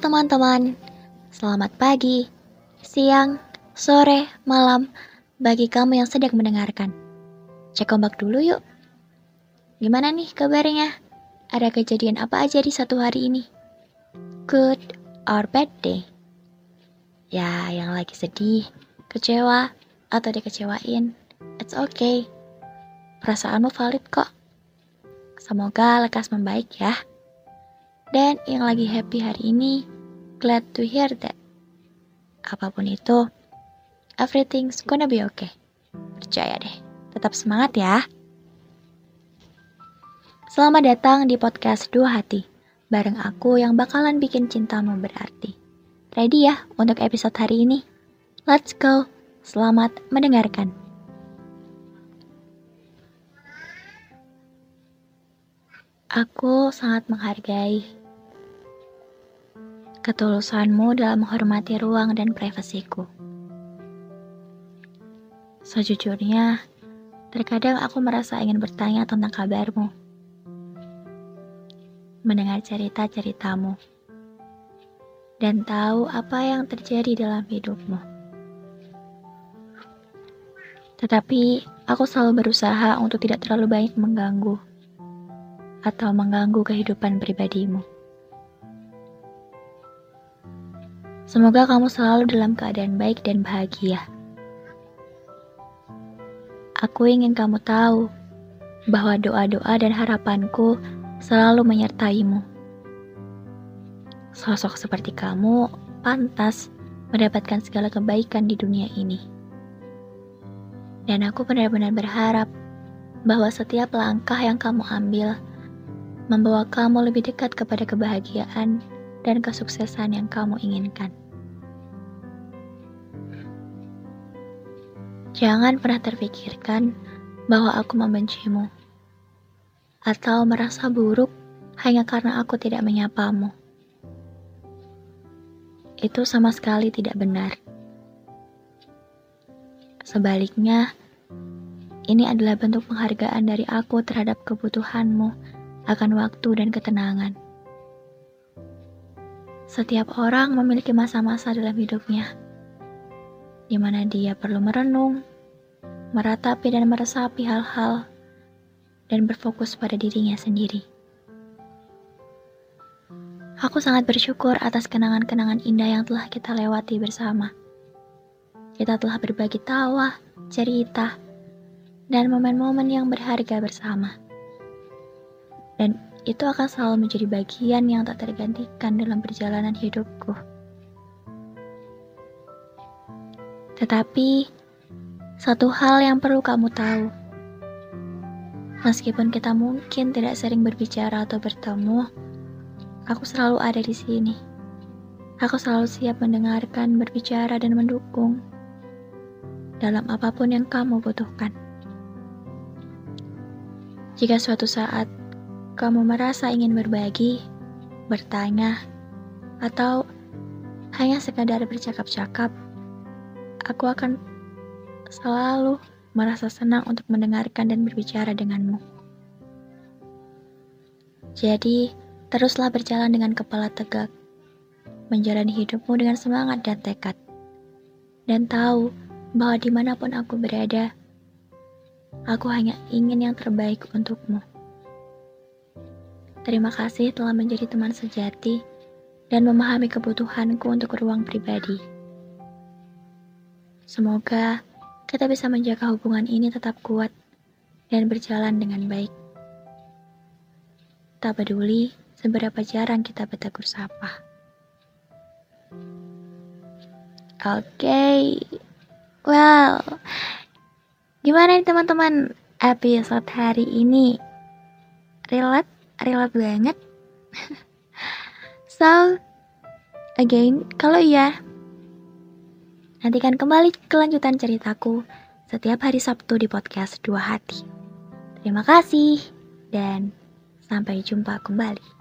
teman-teman, selamat pagi, siang, sore, malam bagi kamu yang sedang mendengarkan. Cek ombak dulu yuk. Gimana nih kabarnya? Ada kejadian apa aja di satu hari ini? Good or bad day? Ya, yang lagi sedih, kecewa, atau dikecewain, it's okay. Perasaanmu valid kok. Semoga lekas membaik ya. Dan yang lagi happy hari ini, glad to hear that. Apa pun itu, everything's gonna be okay. Percaya deh, tetap semangat ya. Selamat datang di podcast Dua Hati, bareng aku yang bakalan bikin cintamu berarti. Ready ya untuk episode hari ini? Let's go, selamat mendengarkan. Aku sangat menghargai ketulusanmu dalam menghormati ruang dan privasiku. Sejujurnya, terkadang aku merasa ingin bertanya tentang kabarmu. Mendengar cerita-ceritamu. Dan tahu apa yang terjadi dalam hidupmu. Tetapi, aku selalu berusaha untuk tidak terlalu banyak mengganggu atau mengganggu kehidupan pribadimu. Semoga kamu selalu dalam keadaan baik dan bahagia. Aku ingin kamu tahu bahwa doa-doa dan harapanku selalu menyertaimu. Sosok seperti kamu pantas mendapatkan segala kebaikan di dunia ini. Dan aku benar-benar berharap bahwa setiap langkah yang kamu ambil membawa kamu lebih dekat kepada kebahagiaan dan kesuksesan yang kamu inginkan. Jangan pernah terpikirkan bahwa aku membencimu atau merasa buruk hanya karena aku tidak menyapamu. Itu sama sekali tidak benar. Sebaliknya, ini adalah bentuk penghargaan dari aku terhadap kebutuhanmu akan waktu dan ketenangan. Setiap orang memiliki masa-masa dalam hidupnya, di mana dia perlu merenung, meratapi dan meresapi hal-hal, dan berfokus pada dirinya sendiri. Aku sangat bersyukur atas kenangan-kenangan indah yang telah kita lewati bersama. Kita telah berbagi tawa, cerita, dan momen-momen yang berharga bersama. Dan itu akan selalu menjadi bagian yang tak tergantikan dalam perjalanan hidupku. Tetapi, satu hal yang perlu kamu tahu, meskipun kita mungkin tidak sering berbicara atau bertemu, aku selalu ada di sini. Aku selalu siap mendengarkan, berbicara, dan mendukung dalam apa pun yang kamu butuhkan. Jika suatu saat kamu merasa ingin berbagi, bertanya, atau hanya sekadar bercakap-cakap, aku akan selalu merasa senang untuk mendengarkan dan berbicara denganmu. Jadi, teruslah berjalan dengan kepala tegak, menjalani hidupmu dengan semangat dan tekad, dan tahu bahwa di mana pun aku berada, aku hanya ingin yang terbaik untukmu. Terima kasih telah menjadi teman sejati dan memahami kebutuhanku untuk ruang pribadi. Semoga kita bisa menjaga hubungan ini tetap kuat dan berjalan dengan baik. Tak peduli seberapa jarang kita bertegur sapa. Oke, okay. well, gimana nih teman-teman episode hari ini? Relate? Relate banget. so, again, kalau iya, nantikan kembali kelanjutan ceritaku setiap hari Sabtu di podcast Dua Hati. Terima kasih, dan sampai jumpa kembali.